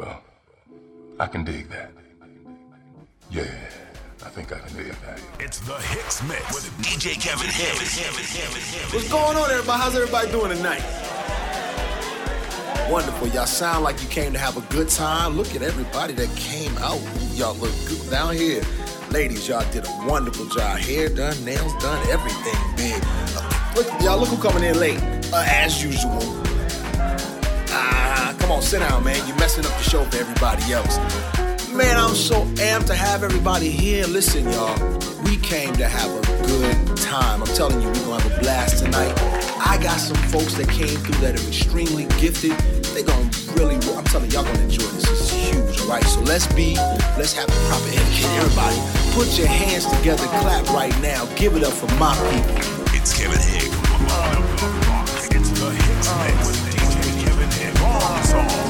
Well, I can dig that. Yeah, I think I can dig that. It's the HixMix with DJ Kevin Hicks. What's going on, everybody? How's everybody doing tonight? Wonderful. Y'all sound like you came to have a good time. Look at everybody that came out. Y'all look good down here. Ladies, y'all did a wonderful job. Hair done, nails done, everything big. Uh, look, y'all look who coming in late, uh, as usual. Come on, sit down, man. You're messing up the show for everybody else. Man, I'm so amped to have everybody here. Listen, y'all, we came to have a good time. I'm telling you, we're gonna have a blast tonight. I got some folks that came through that are extremely gifted. They're gonna really, I'm telling y'all gonna enjoy this. Is huge, right? So let's be, let's have the proper etiquette. Everybody, put your hands together, clap right now. Give it up for my people. It's Kevin Hicks. It's the song.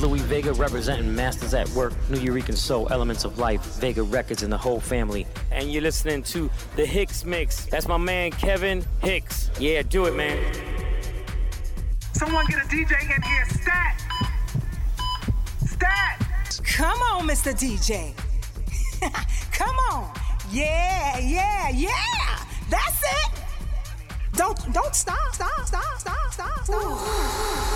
Representing Masters at Work, Nuyorican Soul, Elements of Life, Vega Records, and the whole family. And you're listening to the HixMix. That's my man Kevin Hicks. Yeah, do it, man. Someone get a DJ in here, stat! Stat! Come on, Mr. DJ. Come on. Yeah, yeah, yeah. That's it. Don't don't stop, stop, stop, stop, stop, stop.